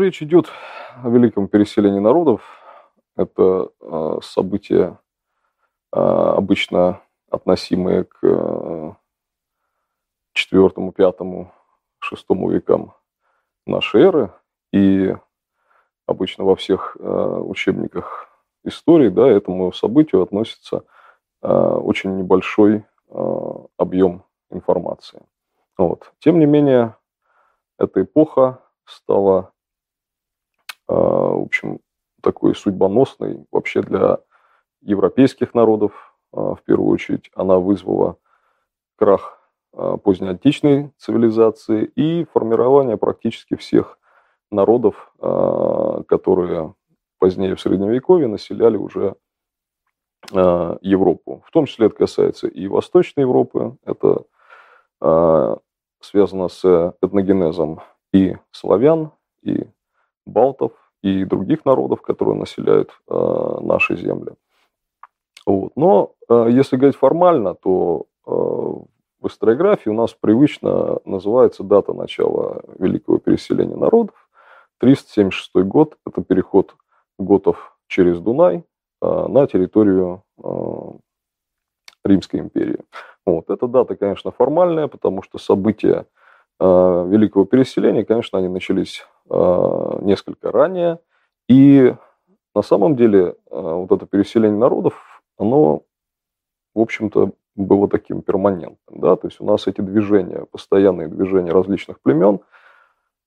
Речь идет о великом переселении народов. Это э, события, э, обычно относимые к четвертому, пятому, шестому векам нашей эры. И обычно во всех э, учебниках истории да, этому событию относится очень небольшой объем информации. Вот. Тем не менее, эта эпоха стала, в общем, такой судьбоносной вообще для европейских народов. Э, в первую очередь, она вызвала крах э, позднеантичной цивилизации и формирование практически всех народов, которые позднее в Средневековье населяли уже Европу. В том числе это касается и Восточной Европы, это связано с этногенезом и славян, и балтов, и других народов, которые населяют э, наши земли. Вот. Но э, если говорить формально, то э, в историографии у нас привычно называется дата начала Великого переселения народов. 376 год – это переход готов через Дунай э, на территорию э, Римской империи. Вот. Эта дата, конечно, формальная, потому что события Э, великого переселения, конечно, они начались несколько ранее. И на самом деле э, вот это переселение народов, оно, в общем-то, было таким перманентным. Да? То есть у нас эти движения, постоянные движения различных племен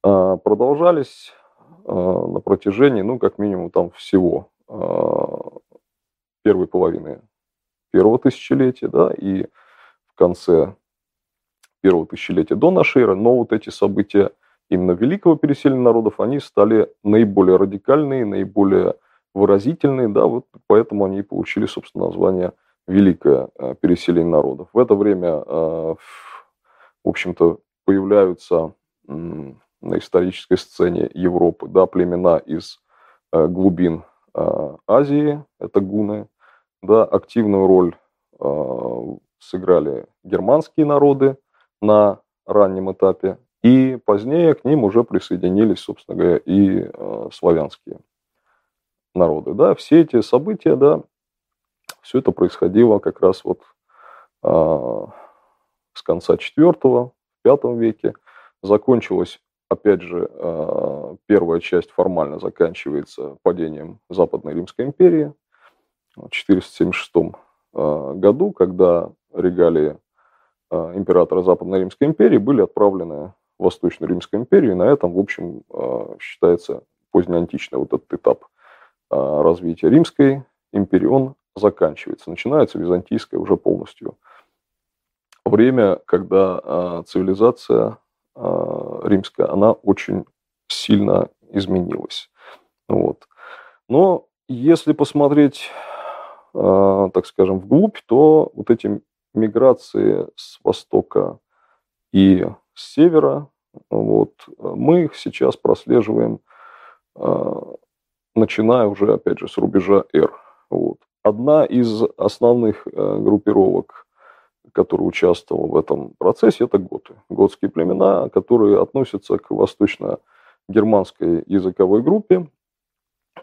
продолжались на протяжении, ну, как минимум, там всего первой половины первого тысячелетия, да, и в конце первого тысячелетия до нашей эры, но вот эти события именно великого переселения народов, они стали наиболее радикальные, наиболее выразительные, да, вот поэтому они и получили, собственно, название Великое э, переселение народов. В это время, э, в общем-то, появляются на исторической сцене Европы, да, племена из э, глубин Азии, это гуны, да, активную роль сыграли германские народы, на раннем этапе, и позднее к ним уже присоединились, собственно говоря, и э, славянские народы. Да, все эти события, да, все это происходило как раз вот э, с конца IV, V веке. Закончилось, опять же, э, первая часть формально заканчивается падением Западной Римской империи в 476 э, году, когда регалии Э, императора Западной Римской империи были отправлены в Восточную Римскую империю. И на этом, в общем, э, считается позднеантичный вот этот этап э, развития Римской империи, он заканчивается. Начинается византийское уже полностью время, когда цивилизация римская, она очень сильно изменилась. Вот. Но если посмотреть, так скажем, вглубь, то вот эти миграции с востока и с севера. Вот, мы их сейчас прослеживаем, а, начиная уже, опять же, с рубежа R. Вот. Одна из основных э, группировок, которая участвовала в этом процессе, это готы. Готские племена, которые относятся к восточно-германской языковой группе.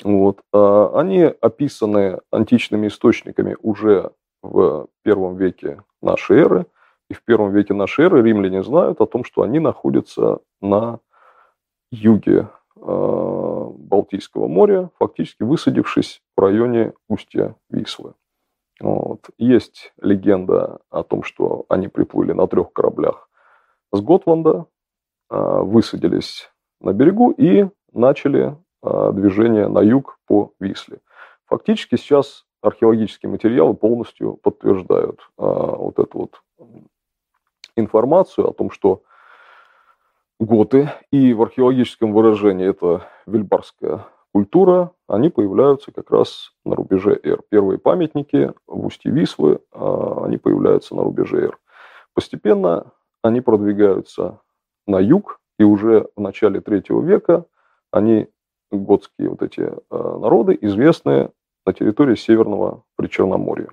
Вот. А они описаны античными источниками уже в первом веке нашей эры. И в первом веке нашей эры римляне знают о том, что они находятся на юге э, Балтийского моря, фактически высадившись в районе устья Вислы. Вот. Есть легенда о том, что они приплыли на трех кораблях с Готланда, э, высадились на берегу и начали э, движение на юг по Висле. Фактически сейчас археологические материалы полностью подтверждают вот эту вот информацию о том, что готы и в археологическом выражении это вильбарская культура, они появляются как раз на рубеже Р. Первые памятники в устье Вислы, а, они появляются на рубеже Р. Постепенно они продвигаются на юг, и уже в начале третьего века они, готские вот эти а, народы, известные на территории Северного Причерноморья.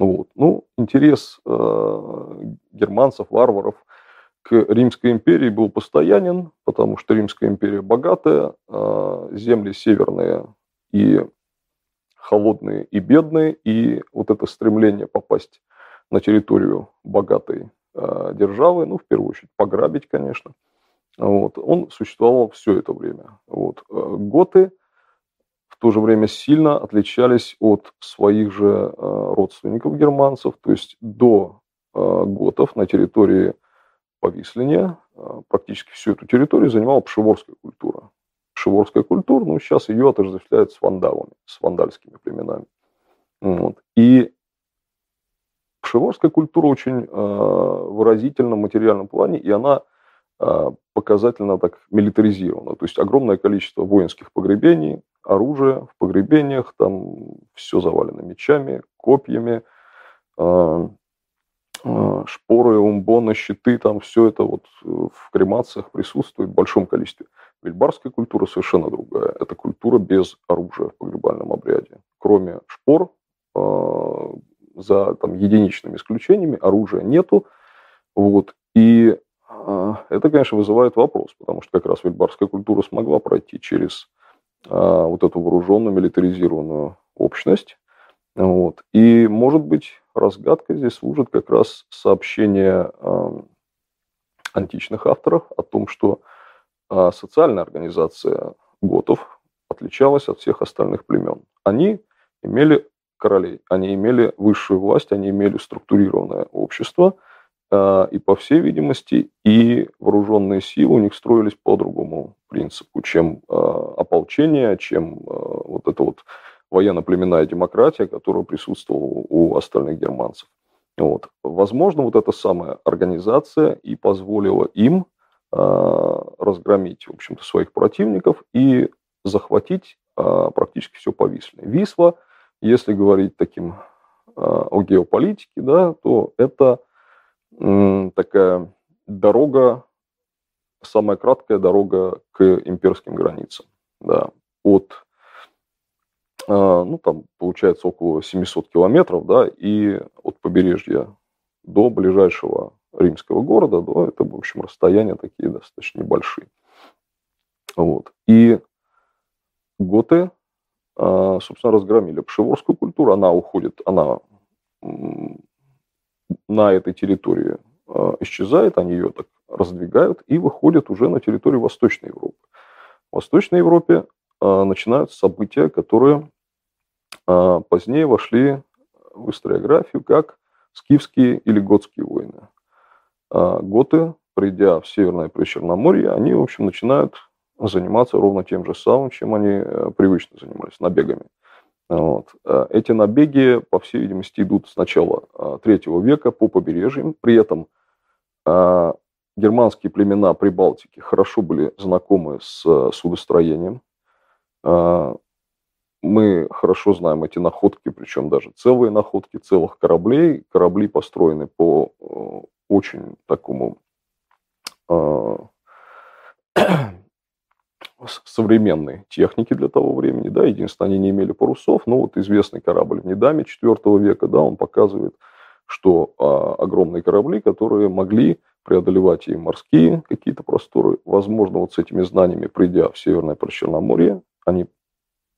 Вот. Ну, интерес э, германцев, варваров к Римской империи был постоянен, потому что Римская империя богатая, а, земли северные и холодные и бедные, и вот это стремление попасть на территорию богатой а, державы, ну, в первую очередь, пограбить, конечно, вот, он существовал все это время. Вот. Готы в то же время сильно отличались от своих же родственников германцев, то есть до готов на территории Повислине а, практически всю эту территорию занимала пшеворская культура. Пшеворская культура, ну, сейчас ее отождествляют с вандалами, с вандальскими племенами. Вот. И пшеворская культура очень э, выразительна в материальном плане, и она э, показательно так милитаризирована. То есть огромное количество воинских погребений, оружия в погребениях, там все завалено мечами, копьями, э, а, шпоры, умбоны, щиты, там все это вот э, в кремациях присутствует в большом количестве. Вильбарская культура совершенно другая. Это культура без оружия в погребальном обряде. Кроме шпор, а, за там, единичными исключениями, оружия нету. Вот. И а, это, конечно, вызывает вопрос, потому что как раз вильбарская культура смогла пройти через вот эту вооруженную, милитаризированную общность. Вот. И, может быть, разгадкой здесь служит как раз сообщение античных авторов о том, что э, социальная организация готов отличалась от всех остальных племен. Они имели королей, они имели высшую власть, они имели структурированное общество, и, по всей видимости, и вооруженные силы у них строились по другому принципу, чем э, ополчение, чем э, вот это вот военно-племенная демократия, которая присутствовала у остальных германцев. Вот. Возможно, вот эта самая организация и позволила им разгромить, в общем-то, своих противников и захватить практически все по Висле. Висла, если говорить таким о геополитике, да, то это такая дорога, самая краткая дорога к имперским границам. Да, от а, ну, там получается около 700 километров, да, и от побережья до ближайшего римского города, да, это, в общем, расстояния такие достаточно небольшие. Вот. И готы, а, собственно, разгромили пшеворскую культуру, она уходит, она на этой территории а, исчезает, они ее так раздвигают и выходят уже на территорию Восточной Европы. В Восточной Европе начинаются события, которые а позднее вошли в историографию как скифские или готские войны. Готы, придя в Северное Причерноморье, они, в общем, начинают заниматься ровно тем же самым, чем они э, привычно занимались, набегами. Вот. А эти набеги, по всей видимости, идут с начала третьего века по побережьям. При этом германские племена Прибалтики хорошо были знакомы с э, судостроением мы хорошо знаем эти находки, причем даже целые находки целых кораблей. Корабли построены по э, очень такому э, современной технике для того времени. Да, единственное, они не имели парусов, но вот известный корабль в Недаме IV века, да, он показывает, что э, огромные корабли, которые могли преодолевать и морские какие-то просторы, возможно, вот с этими знаниями, придя в Северное Причерноморье, они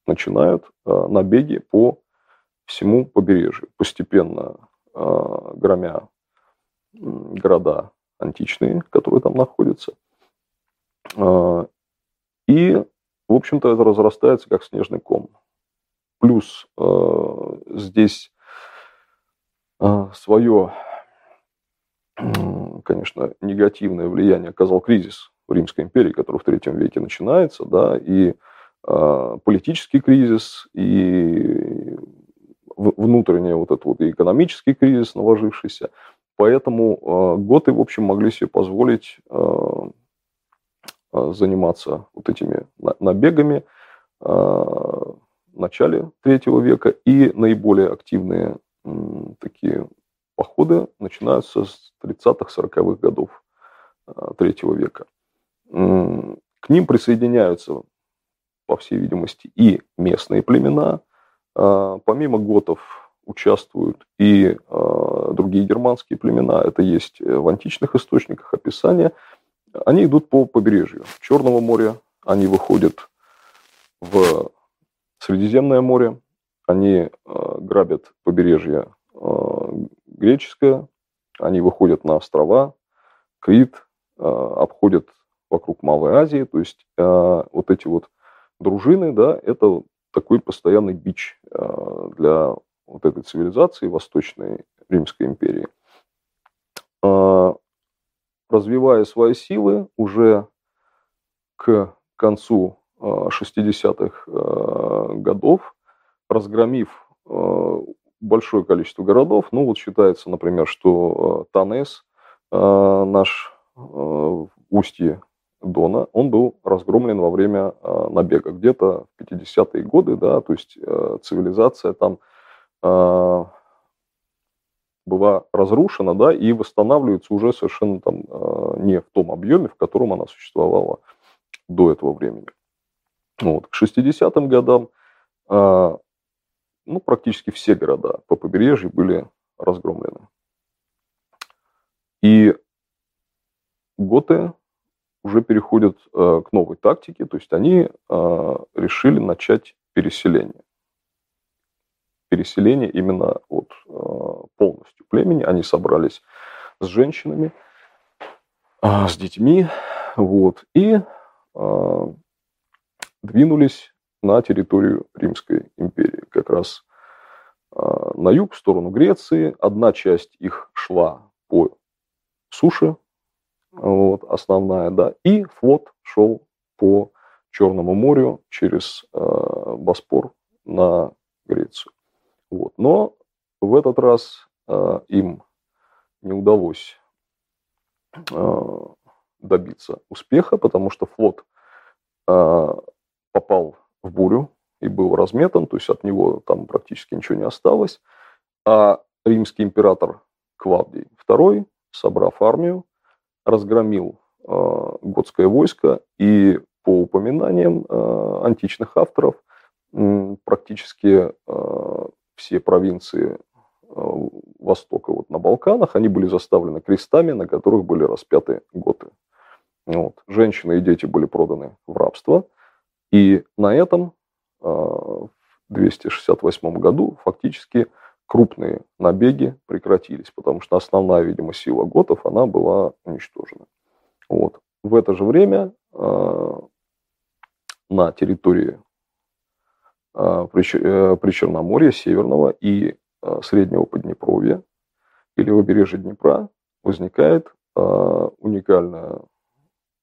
начинают э, набеги по всему побережью, постепенно э, громя города античные, которые там находятся. Э, и, в общем-то, это разрастается как снежный ком. Плюс здесь свое, конечно, негативное влияние оказал кризис в Римской империи, который в третьем веке начинается, да, и а, политический кризис и внутренний вот этот вот и экономический кризис наложившийся. Поэтому а, готы, в общем, могли себе позволить а, заниматься вот этими набегами в начале третьего века, и наиболее активные такие походы начинаются с 30-40-х годов третьего века. К ним присоединяются по всей видимости, и местные племена. А, помимо готов участвуют и другие германские племена. Это есть в античных источниках описания. Они идут по побережью Черного моря, они выходят в Средиземное море, они э, грабят побережье э, греческое, они выходят на острова, Крит, э, обходят вокруг Малой Азии, то есть вот эти вот дружины, да, это такой постоянный бич для вот этой цивилизации Восточной Римской империи. Э, развивая свои силы уже к концу 60-х годов, разгромив большое количество городов, ну вот считается, например, что Танес, наш устье Дона, он был разгромлен во время э, набега. Где-то в 50-е годы, да, то есть э, цивилизация там э, была разрушена, да, и восстанавливается уже совершенно там э, не в том объеме, в котором она существовала до этого времени. Вот. К 60-м годам э, ну, практически все города по побережью были разгромлены. И готы уже переходят э, к новой тактике, то есть они решили начать переселение. Переселение именно от э, полностью племени. Они собрались с женщинами, с детьми, вот, и двинулись на территорию Римской империи. Как раз на юг, в сторону Греции. Одна часть их шла по суше, вот, основная, да, и флот шел по Черному морю через э, Боспор на Грецию. Вот. Но в этот раз э, им не удалось э, добиться успеха, потому что флот э, попал в бурю и был разметан, то есть от него там практически ничего не осталось. А римский император Клавдий II, собрав армию, разгромил э, готское войско, и по упоминаниям э, античных авторов практически э, все провинции Востока вот на Балканах, они были заставлены крестами, на которых были распяты готы. Вот. Женщины и дети были проданы в рабство. И на этом в 268 году фактически крупные набеги прекратились, потому что основная, видимо, сила готов, она была уничтожена. Вот. В это же время э, на территории э, Причерноморья, Северного и э, Среднего Поднепровья или побережья Днепра возникает э, уникальное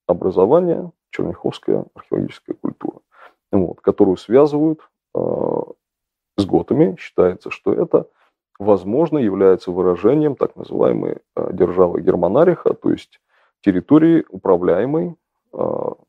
образование, черняховская археологическая культура, вот, которую связывают э, с готами. Считается, что это возможно, является выражением так называемой э, державы Германариха, то есть территории, управляемой, э,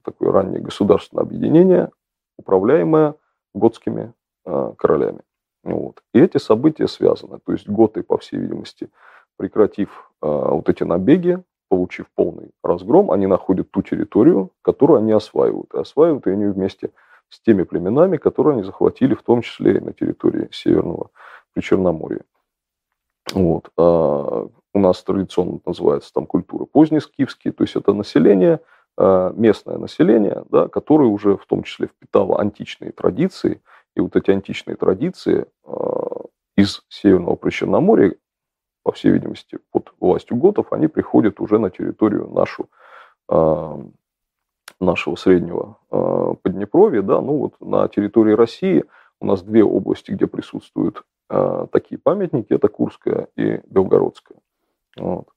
такое раннее государственное объединение, управляемое готскими э, королями. Вот. И эти события связаны. То есть готы, по всей видимости, прекратив вот эти набеги, получив полный разгром, они находят ту территорию, которую они осваивают. И осваивают они вместе с теми племенами, которые они захватили, в том числе и на территории Северного Причерноморья. Вот. А у нас традиционно называется там культура позднескифские, то есть это население, а, местное население, да, которое уже в том числе впитало античные традиции, и вот эти античные традиции а, из Северного Причерноморья, по всей видимости, под властью готов, они приходят уже на территорию нашу, а, нашего среднего Поднепровья, да, ну вот на территории России у нас две области, где присутствуют такие памятники, это Курская и Белгородская. Вот.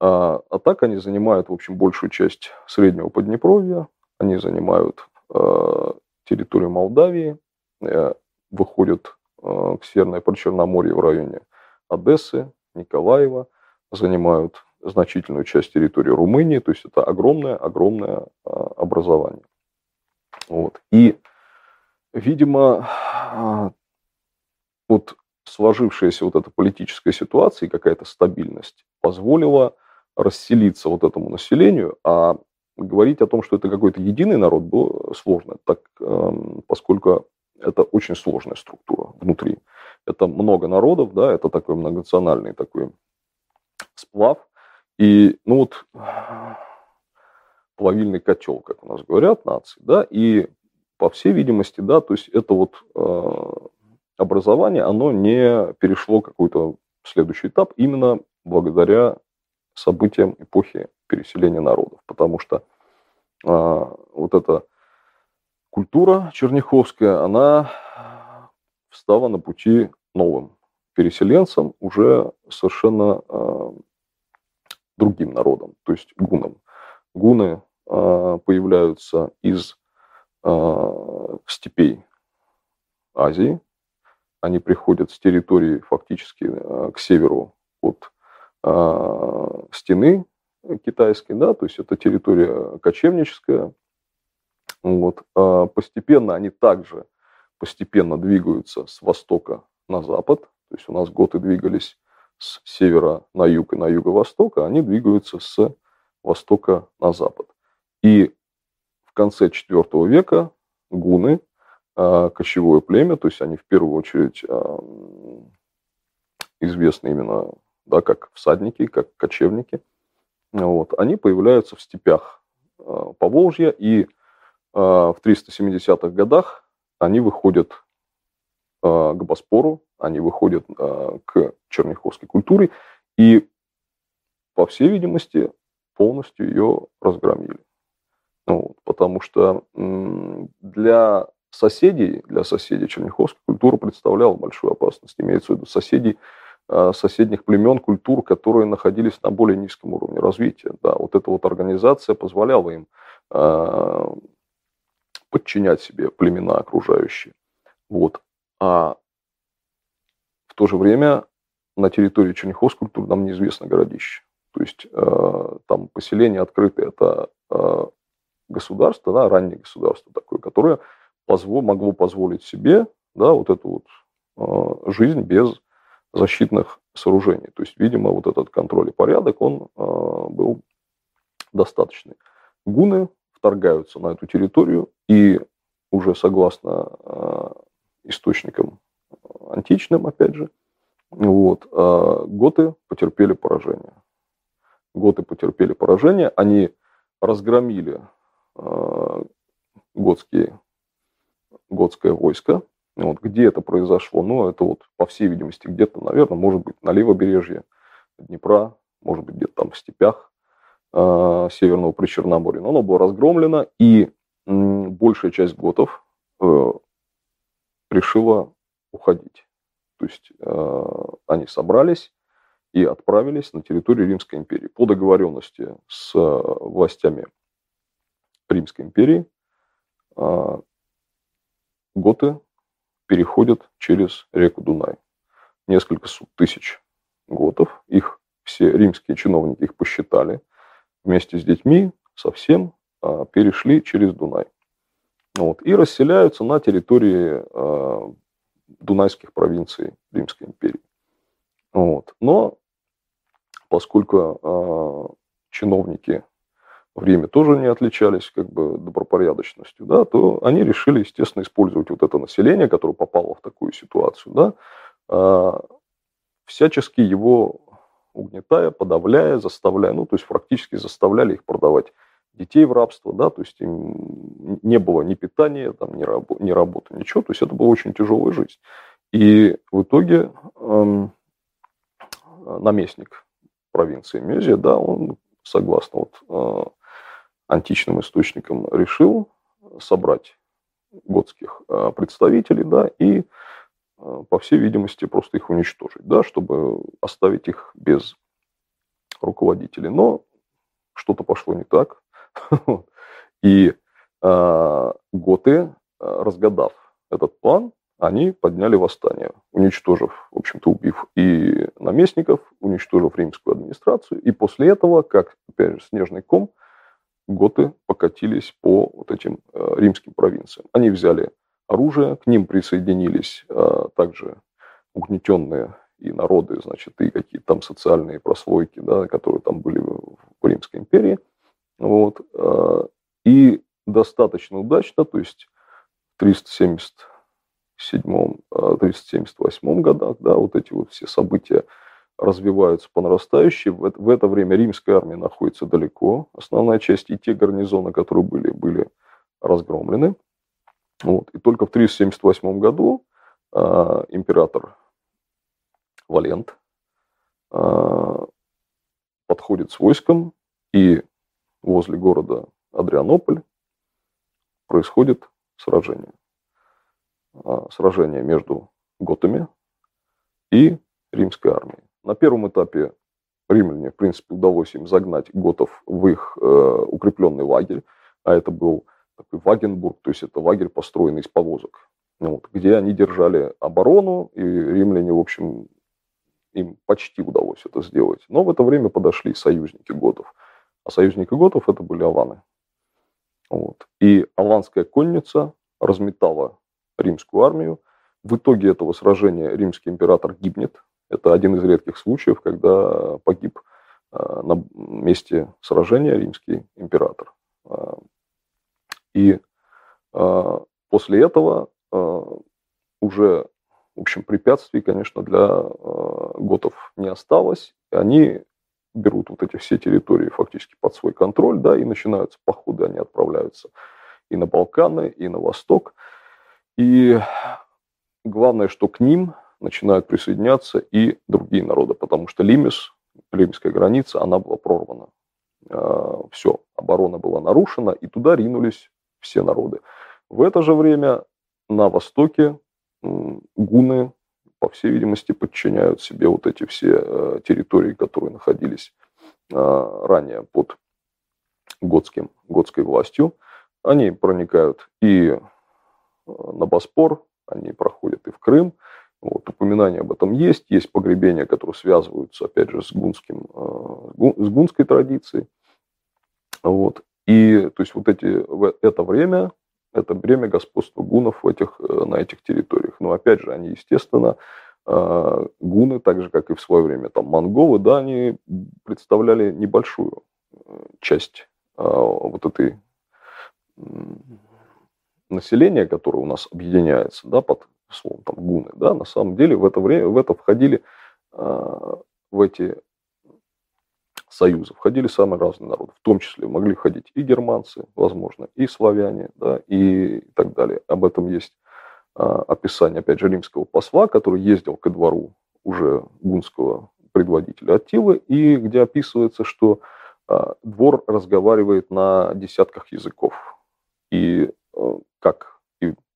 А, а так они занимают, в общем, большую часть Среднего Поднепровья, они занимают а, территорию Молдавии, а, выходят а, к Северной Причерноморье в районе Одессы, Николаева, занимают значительную часть территории Румынии, то есть это огромное-огромное а, образование. Вот. И, видимо, а, вот сложившаяся вот эта политическая ситуация и какая-то стабильность позволила расселиться вот этому населению, а говорить о том, что это какой-то единый народ, было сложно, так, эм, поскольку это очень сложная структура внутри это много народов, да, это такой многонациональный такой сплав. И, ну вот, плавильный котел, как у нас говорят, нации, да, и по всей видимости, да, то есть это вот э, образование, оно не перешло какой-то следующий этап именно благодаря событиям эпохи переселения народов, потому что э, вот эта культура черняховская, она встала на пути новым переселенцам, уже совершенно э, другим народом, то есть гунам. Гуны э, появляются из э, степей Азии, они приходят с территории фактически э, к северу от стены китайской, да, то есть это территория кочевническая. Вот. А постепенно они также постепенно двигаются с востока на запад, то есть у нас готы двигались с севера на юг и на юго-восток, а они двигаются с востока на запад. И в конце IV века гуны, а, кочевое племя, то есть они в первую очередь а, известны именно да, как всадники, как кочевники, вот, они появляются в степях а, Поволжья, и в 370-х годах они выходят к Боспору, они выходят к черняховской культуре, и, по всей видимости, полностью ее разгромили. Ну, потому что для соседей, для соседей Черняховской культура представляла большую опасность. Имеется в виду соседей соседних племен, культур, которые находились на более низком уровне развития. Да, вот эта вот организация позволяла им э, подчинять себе племена окружающие. Вот. А в то же время на территории Черняховской культуры нам неизвестно городище. То есть э, там поселение открытое, это э, государство, да, раннее государство такое, которое позво, могло позволить себе да, вот эту вот э, жизнь без защитных сооружений. То есть, видимо, вот этот контроль и порядок, он э, был достаточный. Гуны вторгаются на эту территорию и уже согласно э, источникам античным, опять же, вот, э, готы потерпели поражение готы потерпели поражение, они разгромили э, готские, готское войско. Вот, где это произошло? Ну, это вот, по всей видимости, где-то, наверное, может быть, на левобережье Днепра, может быть, где-то там в степях э, Северного Причерноморья. Но оно было разгромлено, и э, большая часть готов э, решила уходить. То есть э, они собрались, и отправились на территорию Римской империи. По договоренности с э, властями Римской империи э, готы переходят через реку Дунай. Несколько тысяч готов, их все римские чиновники их посчитали, вместе с детьми совсем э, перешли через Дунай. Вот, и расселяются на территории дунайских провинций Римской империи. Вот. Но поскольку э, чиновники в Риме тоже не отличались как бы добропорядочностью, да, то они решили, естественно, использовать вот это население, которое попало в такую ситуацию, да, э, всячески его угнетая, подавляя, заставляя, ну, то есть практически заставляли их продавать детей в рабство, да, то есть им не было ни питания, там, ни, рабо, ни работы, ничего, то есть это была очень тяжелая жизнь. И в итоге эм, наместник провинции Мезия, да, он, согласно вот, э, античным источникам, решил собрать готских э, представителей, да, и, э, по всей видимости, просто их уничтожить, да, чтобы оставить их без руководителей. Но что-то пошло не так. И готы, разгадав этот план, они подняли восстание, уничтожив, в общем-то, убив и наместников, уничтожив римскую администрацию. И после этого, как, опять же, снежный ком, готы покатились по вот этим э, римским провинциям. Они взяли оружие, к ним присоединились э, также угнетенные и народы, значит, и какие-то там социальные прослойки, да, которые там были в Римской империи. Вот. Э, и достаточно удачно, то есть 370 378 годах, да, вот эти вот все события развиваются по нарастающей. В это, время римская армия находится далеко. Основная часть и те гарнизоны, которые были, были разгромлены. Вот. И только в 378 году э, император Валент э, подходит с войском, и возле города Адрианополь происходит сражение. Э, сражение между готами и римской армией. На первом этапе римляне, в принципе, удалось им загнать готов в их э, укрепленный лагерь, а это был такой Вагенбург, то есть это лагерь, построенный из повозок, вот, где они держали оборону, и римляне, в общем, им почти удалось это сделать. Но в это время подошли союзники готов. А союзники готов это были аваны. Вот. И аланская конница разметала римскую армию. В итоге этого сражения римский император гибнет, это один из редких случаев, когда погиб э, на месте сражения римский император. Э, и э, после этого уже, в общем, препятствий, конечно, для готов не осталось. Они берут вот эти все территории фактически под свой контроль, да, и начинаются походы, они отправляются и на Балканы, и на Восток. И главное, что к ним начинают присоединяться и другие народы, потому что Лимис, лимская граница, она была прорвана. А, все, оборона была нарушена, и туда ринулись все народы. В это же время на востоке гуны, по всей видимости, подчиняют себе вот эти все э, территории, которые находились а, ранее под готским, готской властью. Они проникают и э, на Боспор, они проходят и в Крым, вот, упоминание об этом есть. Есть погребения, которые связываются, опять же, с, гунским, э, с гунской традицией. Вот. И то есть вот эти, это время, это время господства гунов в этих, э, на этих территориях. Но опять же, они, естественно, э, гуны, так же, как и в свое время там монголы, да, они представляли небольшую часть вот этой населения, которое у нас объединяется да, под словом там гуны, да, на самом деле в это время, в это входили, э, в эти союзы входили самые разные народы, в том числе могли входить и германцы, возможно, и славяне, да, и так далее. Об этом есть э, описание, опять же, римского посла, который ездил ко двору уже гунского предводителя Аттилы, и где описывается, что э, двор разговаривает на десятках языков. И э, как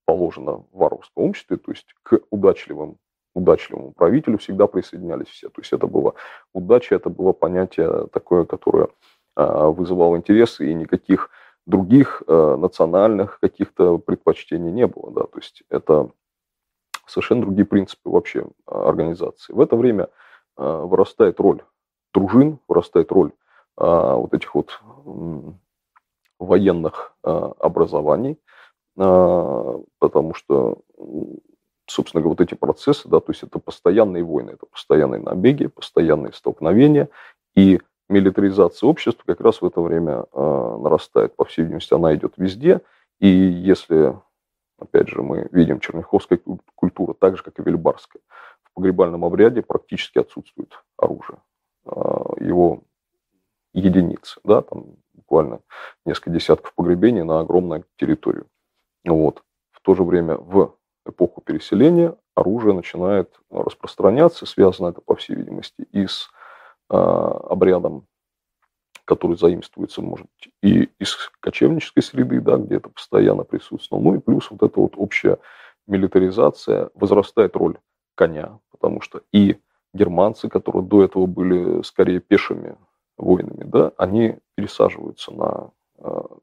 положено в варварском обществе, то есть к удачливым, удачливому правителю всегда присоединялись все. То есть это было удача, это было понятие такое, которое а, вызывало интерес, и никаких других а, национальных каких-то предпочтений не было. Да? То есть это совершенно другие принципы вообще а, организации. В это время вырастает роль дружин, вырастает роль вот этих вот военных образований, потому что, собственно говоря, вот эти процессы, да, то есть это постоянные войны, это постоянные набеги, постоянные столкновения, и милитаризация общества как раз в это время э, нарастает. По всей видимости, она идет везде, и если, опять же, мы видим черняховская культура, так же, как и вельбарская, в погребальном обряде практически отсутствует оружие. Э, его единицы, да, там буквально несколько десятков погребений на огромную территорию. Вот. В то же время в эпоху переселения оружие начинает распространяться, связано это, по всей видимости, и с э, обрядом, который заимствуется, может быть, и из кочевнической среды, да, где это постоянно присутствовало, ну и плюс вот эта вот общая милитаризация, возрастает роль коня, потому что и германцы, которые до этого были скорее пешими воинами, да, они пересаживаются на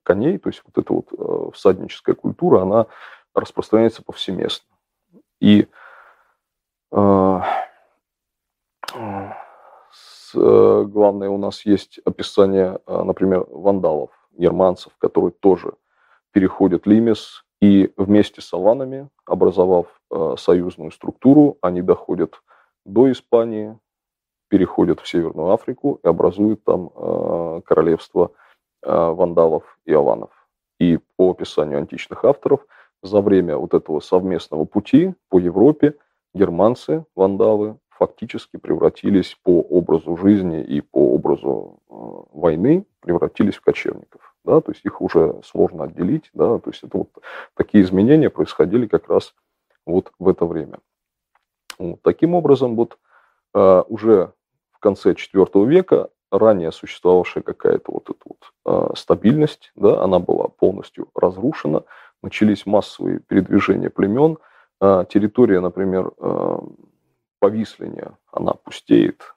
коней, то есть вот эта вот э, всадническая культура, она распространяется повсеместно. И э, главное у нас есть описание, например, вандалов, германцев, которые тоже переходят Лимес и вместе с аланами, образовав союзную структуру, они доходят до Испании, переходят в Северную Африку и образуют там королевство Э, вандалов и аланов. И по описанию античных авторов за время вот этого совместного пути по Европе германцы, вандалы, фактически превратились по образу жизни и по образу э, войны, превратились в кочевников. Да, то есть их уже сложно отделить. Да, то есть это вот такие изменения происходили как раз вот в это время. Вот. Таким образом, вот э, уже в конце IV века ранее существовавшая какая-то вот эта вот э, стабильность, да, она была полностью разрушена, начались массовые передвижения племен, э, территория, например, э, Повисления, она пустеет,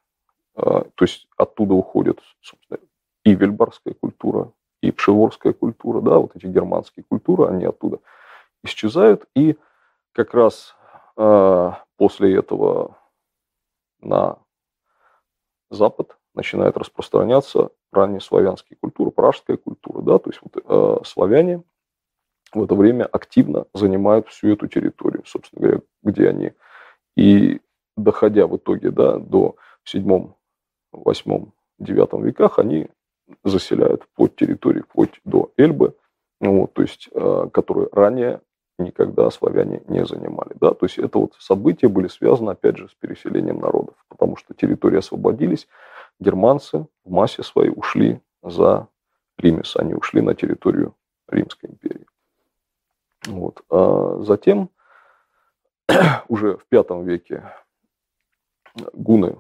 то есть оттуда уходит, собственно, и вельбарская культура, и пшеворская культура, да, вот эти германские культуры, они оттуда исчезают, и как раз после этого на запад начинает распространяться ранние славянские культуры, пражская культура, да, то есть вот, э, славяне в это время активно занимают всю эту территорию, собственно говоря, где они. И доходя в итоге да, до 7, 8, 9 веках, они заселяют вплоть территории, вплоть до Эльбы, вот, то есть, э, которые ранее никогда славяне не занимали. Да? То есть это вот события были связаны, опять же, с переселением народов, потому что территории освободились, германцы в массе своей ушли за Римес, они ушли на территорию Римской империи. Вот. А затем, уже в V веке, гуны,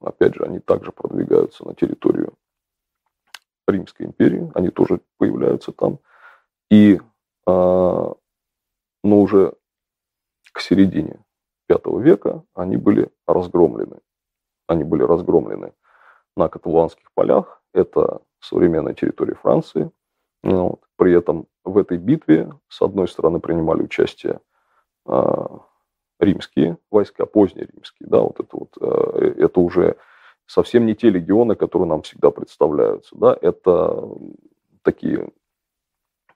опять же, они также продвигаются на территорию Римской империи, они тоже появляются там. И, а, но уже к середине V века они были разгромлены. Они были разгромлены на каталуанских полях. Это современная территория Франции. Ну вот. При этом в этой битве, с одной стороны, принимали участие э, римские войска, поздние римские, да, вот это вот, э, это уже совсем не те легионы, которые нам всегда представляются, да, это такие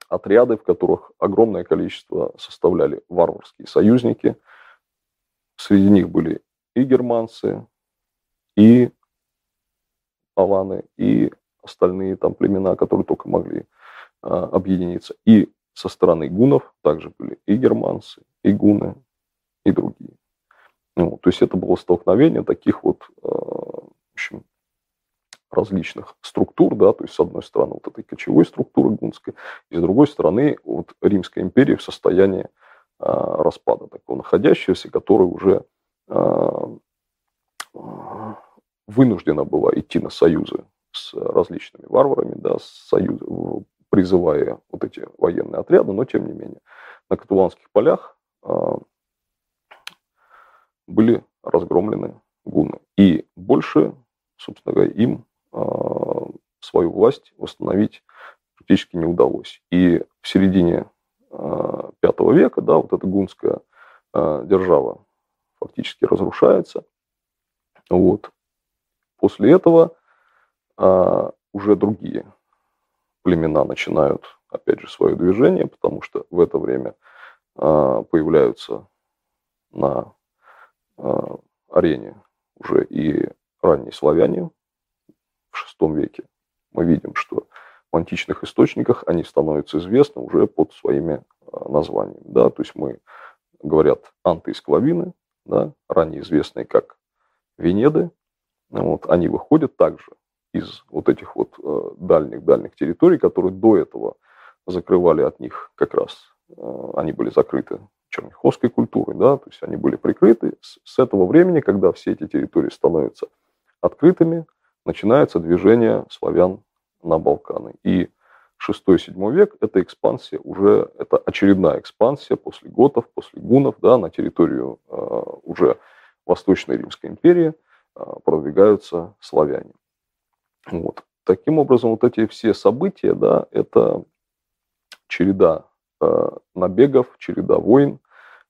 отряды, в которых огромное количество составляли варварские союзники. Среди них были и германцы, и аланы и остальные там племена, которые только могли а, объединиться. И со стороны гунов также были и германцы, и гуны, и другие. Ну, то есть это было столкновение таких вот, а, в общем, различных структур, да, то есть с одной стороны вот этой кочевой структуры гунской, и с другой стороны вот Римская империя в состоянии а, распада такого находящегося, который уже а, вынуждена была идти на союзы с различными варварами, да, с союз, призывая вот эти военные отряды, но тем не менее на Катуланских полях э, были разгромлены гуны. И больше, собственно говоря, им свою власть восстановить практически не удалось. И в середине э, века, да, вот эта гунская э, держава фактически разрушается. Вот. После этого а, уже другие племена начинают, опять же, свое движение, потому что в это время а, появляются на а, арене уже и ранние славяне VI веке. Мы видим, что в античных источниках они становятся известны уже под своими а, названиями. Да? То есть мы говорят антоисклавины, да, ранее известные как Венеды, вот, они выходят также из вот этих вот дальних-дальних территорий, которые до этого закрывали от них как раз, э, они были закрыты черняховской культурой, да, то есть они были прикрыты. С этого времени, когда все эти территории становятся открытыми, начинается движение славян на Балканы. И 6-7 век – это экспансия уже, это очередная экспансия после готов, после гунов, да, на территорию э, уже Восточной Римской империи – а, продвигаются славяне. Вот. Таким образом, вот эти все события, да, это череда э, набегов, череда войн,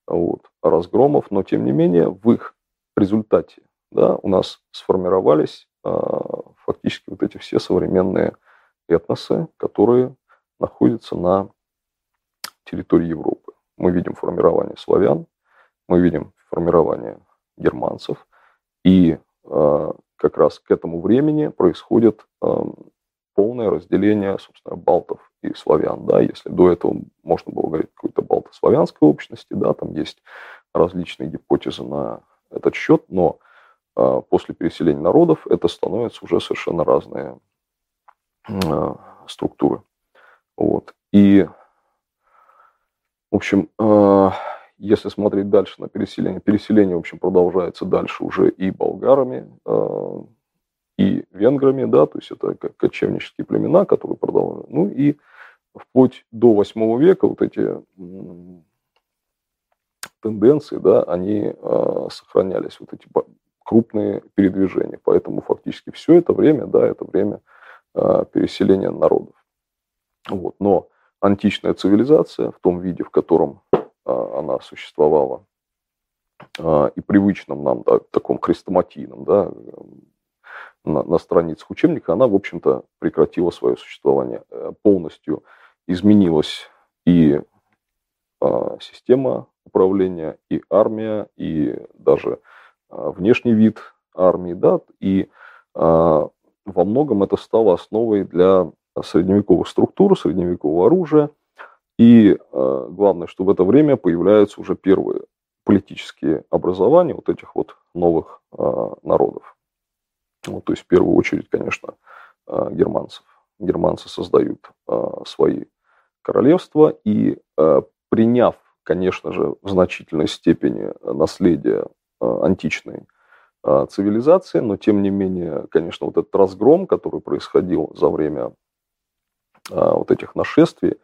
вот, разгромов, но тем не менее в их результате да, у нас сформировались э, фактически вот эти все современные этносы, которые находятся на территории Европы. Мы видим формирование славян, мы видим формирование германцев, и а, как раз к этому времени происходит полное разделение, собственно, балтов и славян. Да? Если до этого можно было говорить какой-то балтославянской общности, да, там есть различные гипотезы на этот счет, но э, после переселения народов это становятся уже совершенно разные э, структуры. Вот. И, в общем, э, если смотреть дальше на переселение, переселение, в общем, продолжается дальше уже и болгарами, и венграми, да, то есть это кочевнические племена, которые продолжают. Ну и вплоть до 8 века вот эти тенденции, да, они э, сохранялись, вот эти крупные передвижения. Поэтому фактически все это время, да, это время э, переселения народов. Вот. Но античная цивилизация в том виде, в котором а, она существовала, а, и привычном нам, да, таком хрестоматийном, да, на, на страницах учебника, она, в общем-то, прекратила свое существование. Э, полностью изменилась и а, система управления, и армия, и даже внешний вид армии, да, и во многом это стало основой для средневековых структур, средневекового оружия, и э, главное, что в это время появляются уже первые политические образования вот этих вот новых народов. Вот, то есть в первую очередь, конечно, германцев. Германцы создают свои королевства и приняв, конечно же, в значительной степени наследие античной э, цивилизации, но тем не менее, конечно, вот этот разгром, который происходил за время э, вот этих нашествий,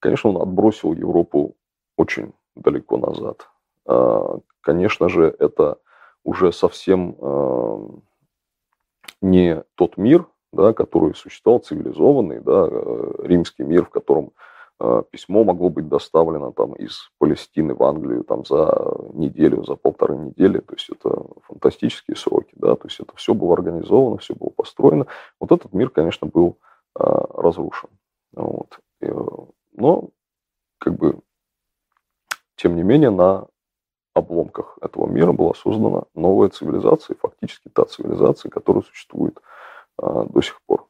Конечно, он отбросил Европу очень далеко назад. Конечно же, это уже совсем не тот мир, да, который существовал, цивилизованный, да, э, римский мир, в котором письмо могло быть доставлено там, из Палестины в Англию там, за неделю, за полторы недели. То есть это фантастические сроки. Да? То есть это все было организовано, все было построено. Вот этот мир, конечно, был разрушен. Вот. Э, но, как бы, тем не менее, на обломках этого мира была создана новая цивилизация, фактически та цивилизация, которая существует до сих пор.